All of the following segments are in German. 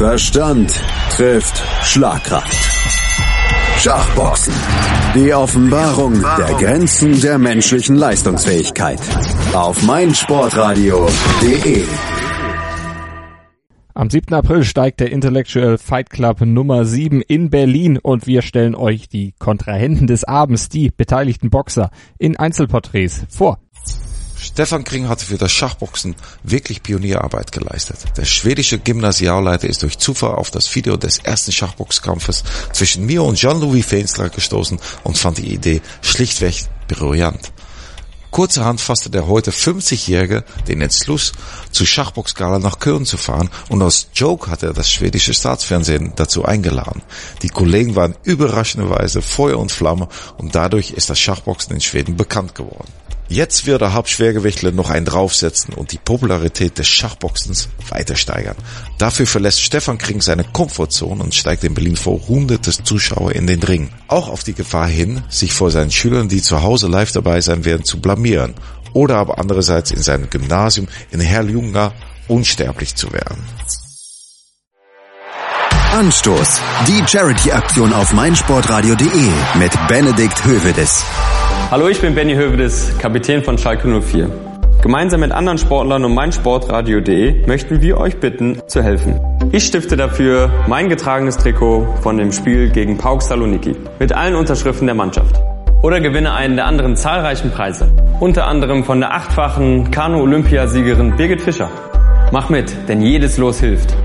Verstand trifft Schlagkraft. Schachboxen. Die Offenbarung der Grenzen der menschlichen Leistungsfähigkeit. Auf meinsportradio.de. Am 7. April steigt der Intellectual Fight Club Nummer 7 in Berlin und wir stellen euch die Kontrahenten des Abends, die beteiligten Boxer, in Einzelporträts vor. Stefan Kring hatte für das Schachboxen wirklich Pionierarbeit geleistet. Der schwedische Gymnasialleiter ist durch Zufall auf das Video des ersten Schachboxkampfes zwischen mir und Jean-Louis Feenstra gestoßen und fand die Idee schlichtweg brillant. Kurzerhand fasste der heute 50-Jährige den Entschluss, zu Schachboxgala nach Köln zu fahren und als Joke hat er das schwedische Staatsfernsehen dazu eingeladen. Die Kollegen waren überraschenderweise Feuer und Flamme und dadurch ist das Schachboxen in Schweden bekannt geworden. Jetzt wird der Hauptschwergewichtler noch einen draufsetzen und die Popularität des Schachboxens weiter steigern. Dafür verlässt Stefan Kring seine Komfortzone und steigt in Berlin vor hunderte Zuschauer in den Ring. Auch auf die Gefahr hin, sich vor seinen Schülern, die zu Hause live dabei sein werden, zu blamieren. Oder aber andererseits in seinem Gymnasium in Herrljunga unsterblich zu werden. Anstoß. Die Charity-Aktion auf meinsportradio.de mit Benedikt Hövedes. Hallo, ich bin Benny Hövedes, Kapitän von Schalke 04. Gemeinsam mit anderen Sportlern und meinsportradio.de möchten wir euch bitten, zu helfen. Ich stifte dafür mein getragenes Trikot von dem Spiel gegen Pauk Saloniki mit allen Unterschriften der Mannschaft. Oder gewinne einen der anderen zahlreichen Preise. Unter anderem von der achtfachen Kanu-Olympiasiegerin Birgit Fischer. Mach mit, denn jedes Los hilft.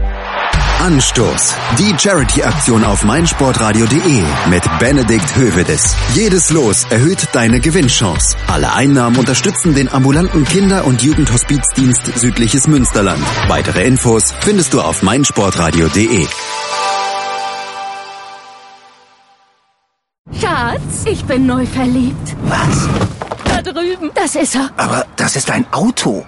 Anstoß. Die Charity-Aktion auf meinsportradio.de mit Benedikt Hövedes. Jedes Los erhöht deine Gewinnchance. Alle Einnahmen unterstützen den ambulanten Kinder- und Jugendhospizdienst Südliches Münsterland. Weitere Infos findest du auf meinsportradio.de. Schatz, ich bin neu verliebt. Was? Da drüben. Das ist er. Aber das ist ein Auto.